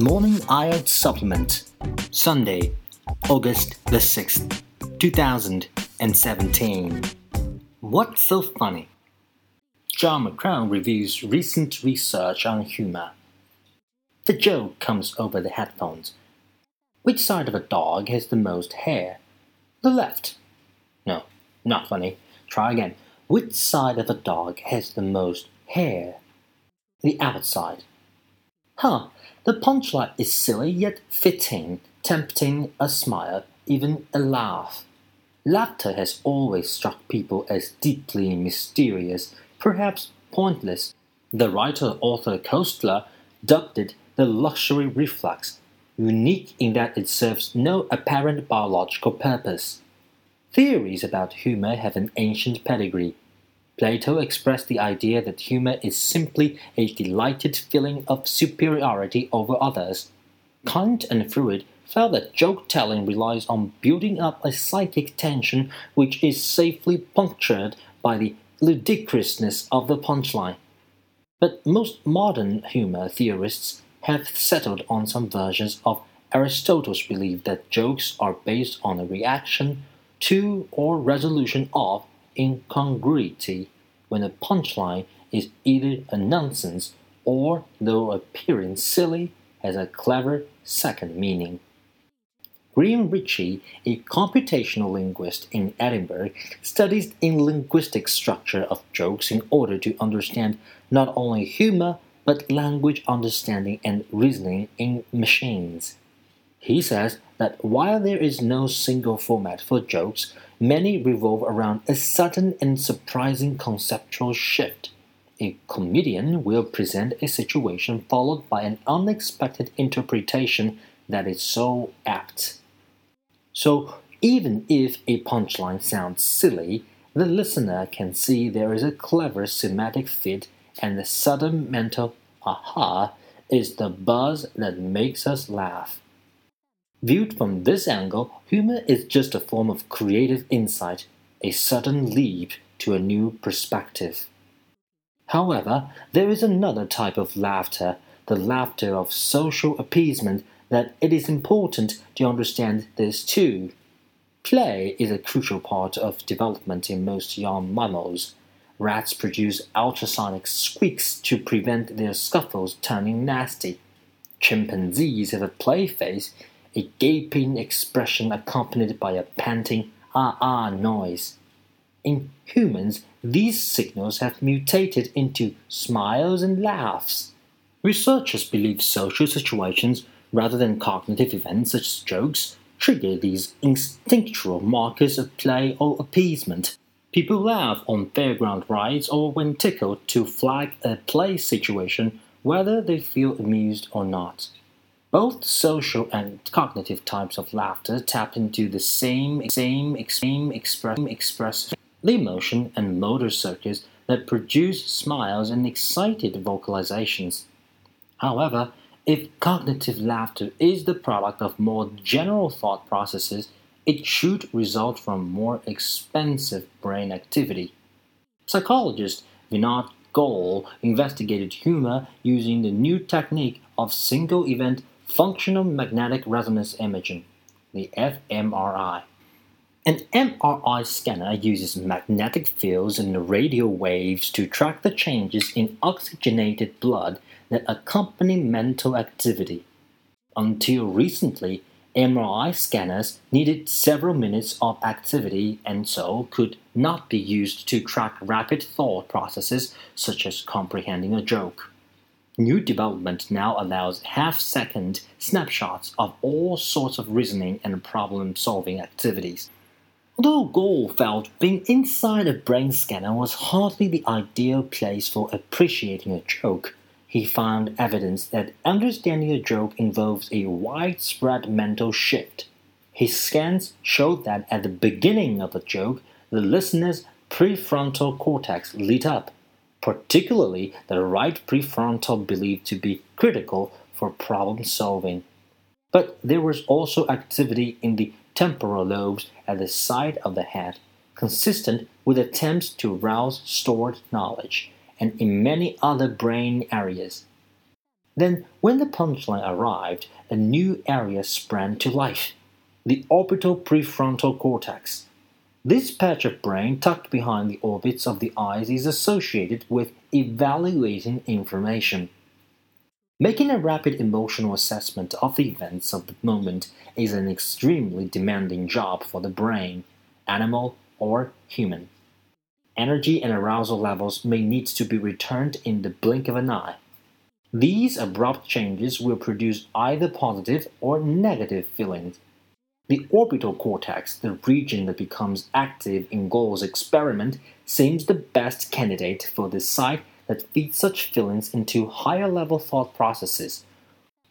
Morning IELTS Supplement, Sunday, August the 6th, 2017. What's so funny? John McCrone reviews recent research on humor. The joke comes over the headphones. Which side of a dog has the most hair? The left. No, not funny. Try again. Which side of a dog has the most hair? The outside. Huh, the punchline is silly yet fitting, tempting a smile, even a laugh. Laughter has always struck people as deeply mysterious, perhaps pointless. The writer Arthur Koestler dubbed it the luxury reflex, unique in that it serves no apparent biological purpose. Theories about humor have an ancient pedigree. Plato expressed the idea that humor is simply a delighted feeling of superiority over others. Kant and Freud felt that joke telling relies on building up a psychic tension which is safely punctured by the ludicrousness of the punchline. But most modern humor theorists have settled on some versions of Aristotle's belief that jokes are based on a reaction to or resolution of incongruity when a punchline is either a nonsense or, though appearing silly, has a clever second meaning. Graham Ritchie, a computational linguist in Edinburgh, studies the linguistic structure of jokes in order to understand not only humor but language understanding and reasoning in machines. He says that while there is no single format for jokes, many revolve around a sudden and surprising conceptual shift. A comedian will present a situation followed by an unexpected interpretation that is so apt. So, even if a punchline sounds silly, the listener can see there is a clever semantic fit, and the sudden mental aha is the buzz that makes us laugh. Viewed from this angle, humor is just a form of creative insight, a sudden leap to a new perspective. However, there is another type of laughter, the laughter of social appeasement, that it is important to understand this too. Play is a crucial part of development in most young mammals. Rats produce ultrasonic squeaks to prevent their scuffles turning nasty. Chimpanzees have a play face a gaping expression accompanied by a panting ah ah noise. In humans, these signals have mutated into smiles and laughs. Researchers believe social situations, rather than cognitive events such as jokes, trigger these instinctual markers of play or appeasement. People laugh on fairground rides or when tickled to flag a play situation, whether they feel amused or not. Both social and cognitive types of laughter tap into the same, same, same express, express emotion and motor circuits that produce smiles and excited vocalizations. However, if cognitive laughter is the product of more general thought processes, it should result from more expensive brain activity. Psychologist Vinod Goel investigated humor using the new technique of single event functional magnetic resonance imaging, the fMRI. An MRI scanner uses magnetic fields and radio waves to track the changes in oxygenated blood that accompany mental activity. Until recently, MRI scanners needed several minutes of activity and so could not be used to track rapid thought processes such as comprehending a joke. New development now allows half second snapshots of all sorts of reasoning and problem solving activities. Although Goel felt being inside a brain scanner was hardly the ideal place for appreciating a joke, he found evidence that understanding a joke involves a widespread mental shift. His scans showed that at the beginning of a joke, the listener's prefrontal cortex lit up particularly the right prefrontal believed to be critical for problem solving. But there was also activity in the temporal lobes at the side of the head, consistent with attempts to rouse stored knowledge, and in many other brain areas. Then, when the punchline arrived, a new area sprang to life the orbital prefrontal cortex. This patch of brain tucked behind the orbits of the eyes is associated with evaluating information. Making a rapid emotional assessment of the events of the moment is an extremely demanding job for the brain, animal or human. Energy and arousal levels may need to be returned in the blink of an eye. These abrupt changes will produce either positive or negative feelings. The orbital cortex, the region that becomes active in Goel's experiment, seems the best candidate for the site that feeds such feelings into higher level thought processes,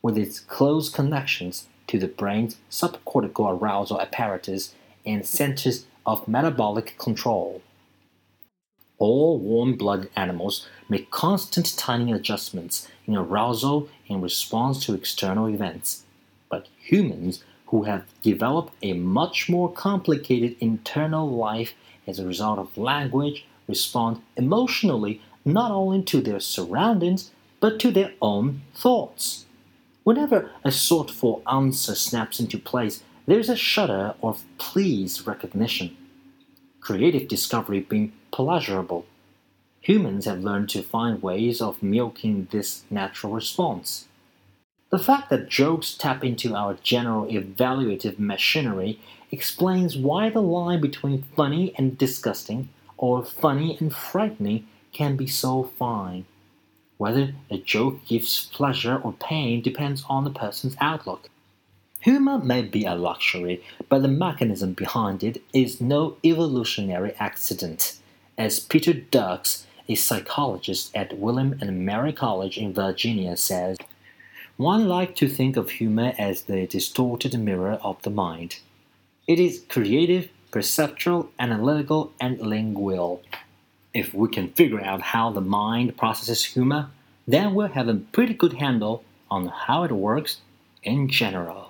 with its close connections to the brain's subcortical arousal apparatus and centers of metabolic control. All warm blooded animals make constant tiny adjustments in arousal in response to external events. But humans, who have developed a much more complicated internal life as a result of language, respond emotionally not only to their surroundings, but to their own thoughts. Whenever a sought for answer snaps into place, there is a shudder of pleased recognition. Creative discovery being pleasurable. Humans have learned to find ways of milking this natural response. The fact that jokes tap into our general evaluative machinery explains why the line between funny and disgusting, or funny and frightening, can be so fine. Whether a joke gives pleasure or pain depends on the person's outlook. Humor may be a luxury, but the mechanism behind it is no evolutionary accident. As Peter Derks, a psychologist at William and Mary College in Virginia, says, one likes to think of humor as the distorted mirror of the mind. It is creative, perceptual, analytical, and lingual. If we can figure out how the mind processes humor, then we'll have a pretty good handle on how it works in general.